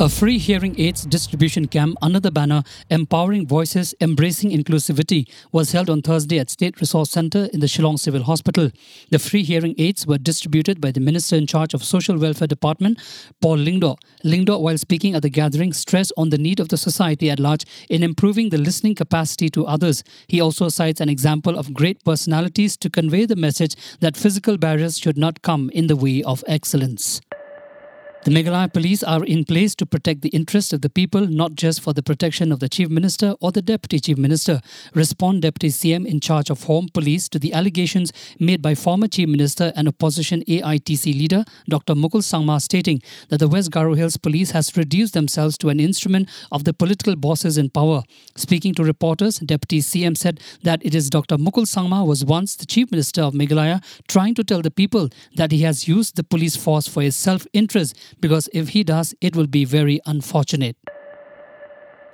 A free hearing aids distribution camp under the banner Empowering Voices, Embracing Inclusivity was held on Thursday at State Resource Centre in the Shillong Civil Hospital. The free hearing aids were distributed by the Minister in charge of Social Welfare Department, Paul Lyngdoh. Lyngdoh, while speaking at the gathering, stressed on the need of the society at large in improving the listening capacity to others. He also cites an example of great personalities to convey the message that physical barriers should not come in the way of excellence. The Meghalaya police are in place to protect the interests of the people, not just for the protection of the Chief Minister or the Deputy Chief Minister. Respond Deputy CM in charge of Home Police to the allegations made by former Chief Minister and opposition AITC leader Dr. Mukul Sangma stating that the West Garo Hills Police has reduced themselves to an instrument of the political bosses in power. Speaking to reporters, Deputy CM said that it is Dr. Mukul Sangma who was once the Chief Minister of Meghalaya trying to tell the people that he has used the police force for his self-interest because if he does, it will be very unfortunate.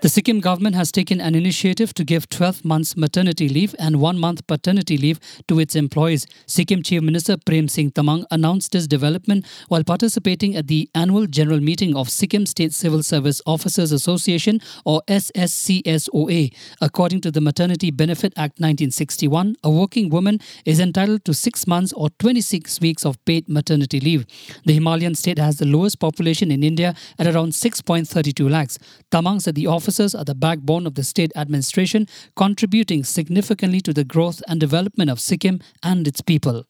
The Sikkim government has taken an initiative to give 12 months maternity leave and 1 month paternity leave to its employees. Sikkim Chief Minister Prem Singh Tamang announced this development while participating at the annual general meeting of Sikkim State Civil Service Officers Association or SSCSOA. According to the Maternity Benefit Act 1961, a working woman is entitled to 6 months or 26 weeks of paid maternity leave. The Himalayan state has the lowest population in India at around 6.32 lakhs. Tamang said the office officers are the backbone of the state administration, contributing significantly to the growth and development of Sikkim and its people.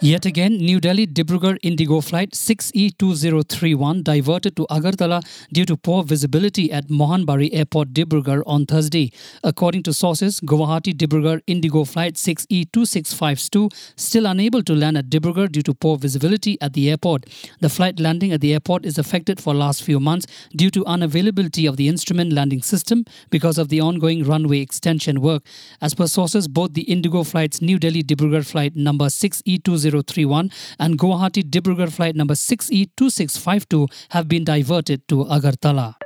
Yet again, New Delhi Dibrugarh Indigo flight 6E2031 diverted to Agartala due to poor visibility at Mohanbari Airport Dibrugarh on Thursday. According to sources, Guwahati Dibrugarh Indigo flight 6E2652 still unable to land at Dibrugarh due to poor visibility at the airport. The flight landing at the airport is affected for last few months due to unavailability of the instrument landing system because of the ongoing runway extension work. As per sources, both the Indigo flight's New Delhi Dibrugarh flight number 6E20 2031 and Guwahati Dibrugarh flight number 6E2652 have been diverted to Agartala.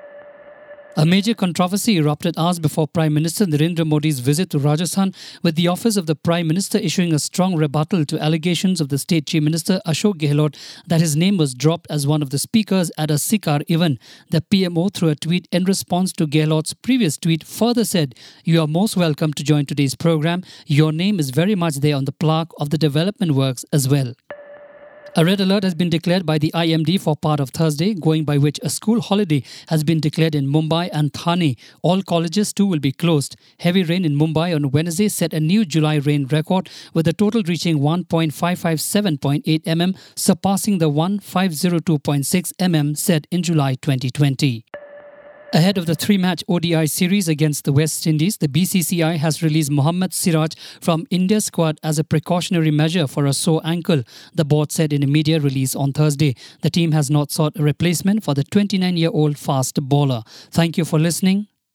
A major controversy erupted hours before Prime Minister Narendra Modi's visit to Rajasthan, with the office of the Prime Minister issuing a strong rebuttal to allegations of the State Chief Minister Ashok Gehlot that his name was dropped as one of the speakers at a Sikar event. The PMO, through a tweet in response to Gehlot's previous tweet, further said, You are most welcome to join today's program. Your name is very much there on the plaque of the development works as well. A red alert has been declared by the IMD for part of Thursday, going by which a school holiday has been declared in Mumbai and Thane. All colleges too will be closed. Heavy rain in Mumbai on Wednesday set a new July rain record, with the total reaching 1.557.8 mm, surpassing the 1502.6 mm set in July 2020. Ahead of the three match ODI series against the West Indies, the BCCI has released Mohammad Siraj from India's squad as a precautionary measure for a sore ankle, the board said in a media release on Thursday. The team has not sought a replacement for the 29 year old fast bowler. Thank you for listening